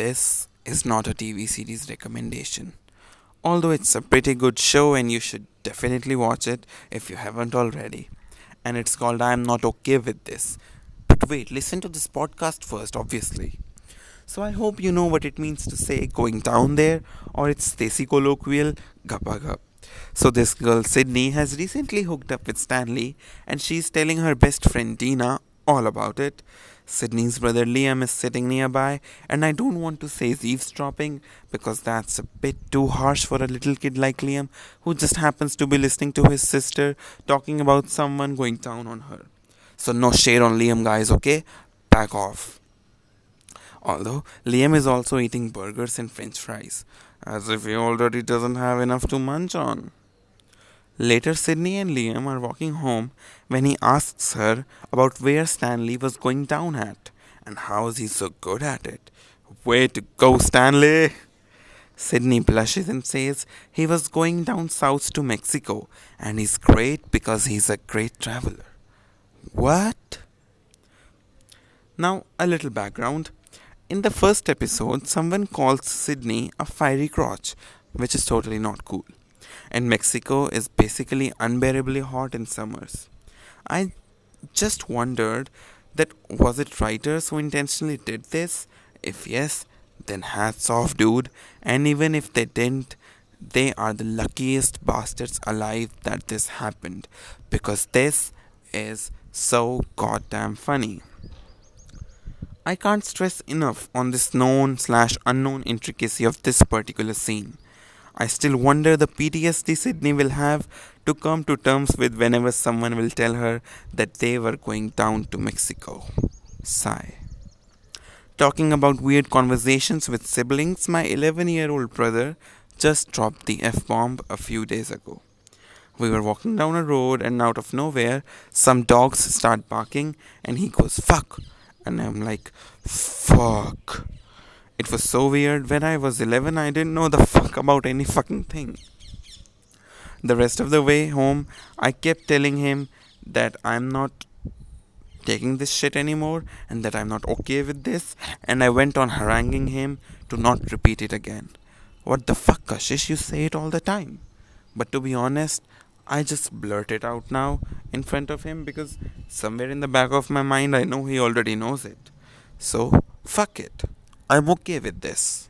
This is not a TV series recommendation. Although it's a pretty good show and you should definitely watch it if you haven't already. And it's called I Am Not Okay With This. But wait, listen to this podcast first, obviously. So I hope you know what it means to say going down there, or its Desi colloquial gappa gup. So this girl Sydney has recently hooked up with Stanley and she's telling her best friend Dina all about it. Sydney's brother Liam is sitting nearby, and I don't want to say he's eavesdropping because that's a bit too harsh for a little kid like Liam who just happens to be listening to his sister talking about someone going down on her. So, no shade on Liam, guys, okay? Back off. Although, Liam is also eating burgers and french fries, as if he already doesn't have enough to munch on. Later, Sydney and Liam are walking home when he asks her about where Stanley was going down at and how is he so good at it. Way to go, Stanley! Sydney blushes and says he was going down south to Mexico and he's great because he's a great traveler. What? Now, a little background. In the first episode, someone calls Sydney a fiery crotch, which is totally not cool and Mexico is basically unbearably hot in summers. I just wondered that was it writers who intentionally did this? If yes, then hats off, dude. And even if they didn't, they are the luckiest bastards alive that this happened because this is so goddamn funny. I can't stress enough on this known slash unknown intricacy of this particular scene. I still wonder the PTSD Sydney will have to come to terms with whenever someone will tell her that they were going down to Mexico. Sigh. Talking about weird conversations with siblings, my 11 year old brother just dropped the F bomb a few days ago. We were walking down a road, and out of nowhere, some dogs start barking, and he goes, Fuck! And I'm like, Fuck. It was so weird. When I was 11, I didn't know the fuck about any fucking thing. The rest of the way home, I kept telling him that I'm not taking this shit anymore and that I'm not okay with this, and I went on haranguing him to not repeat it again. What the fuck, Kashish? You say it all the time. But to be honest, I just blurt it out now in front of him because somewhere in the back of my mind I know he already knows it. So, fuck it. I'm okay with this.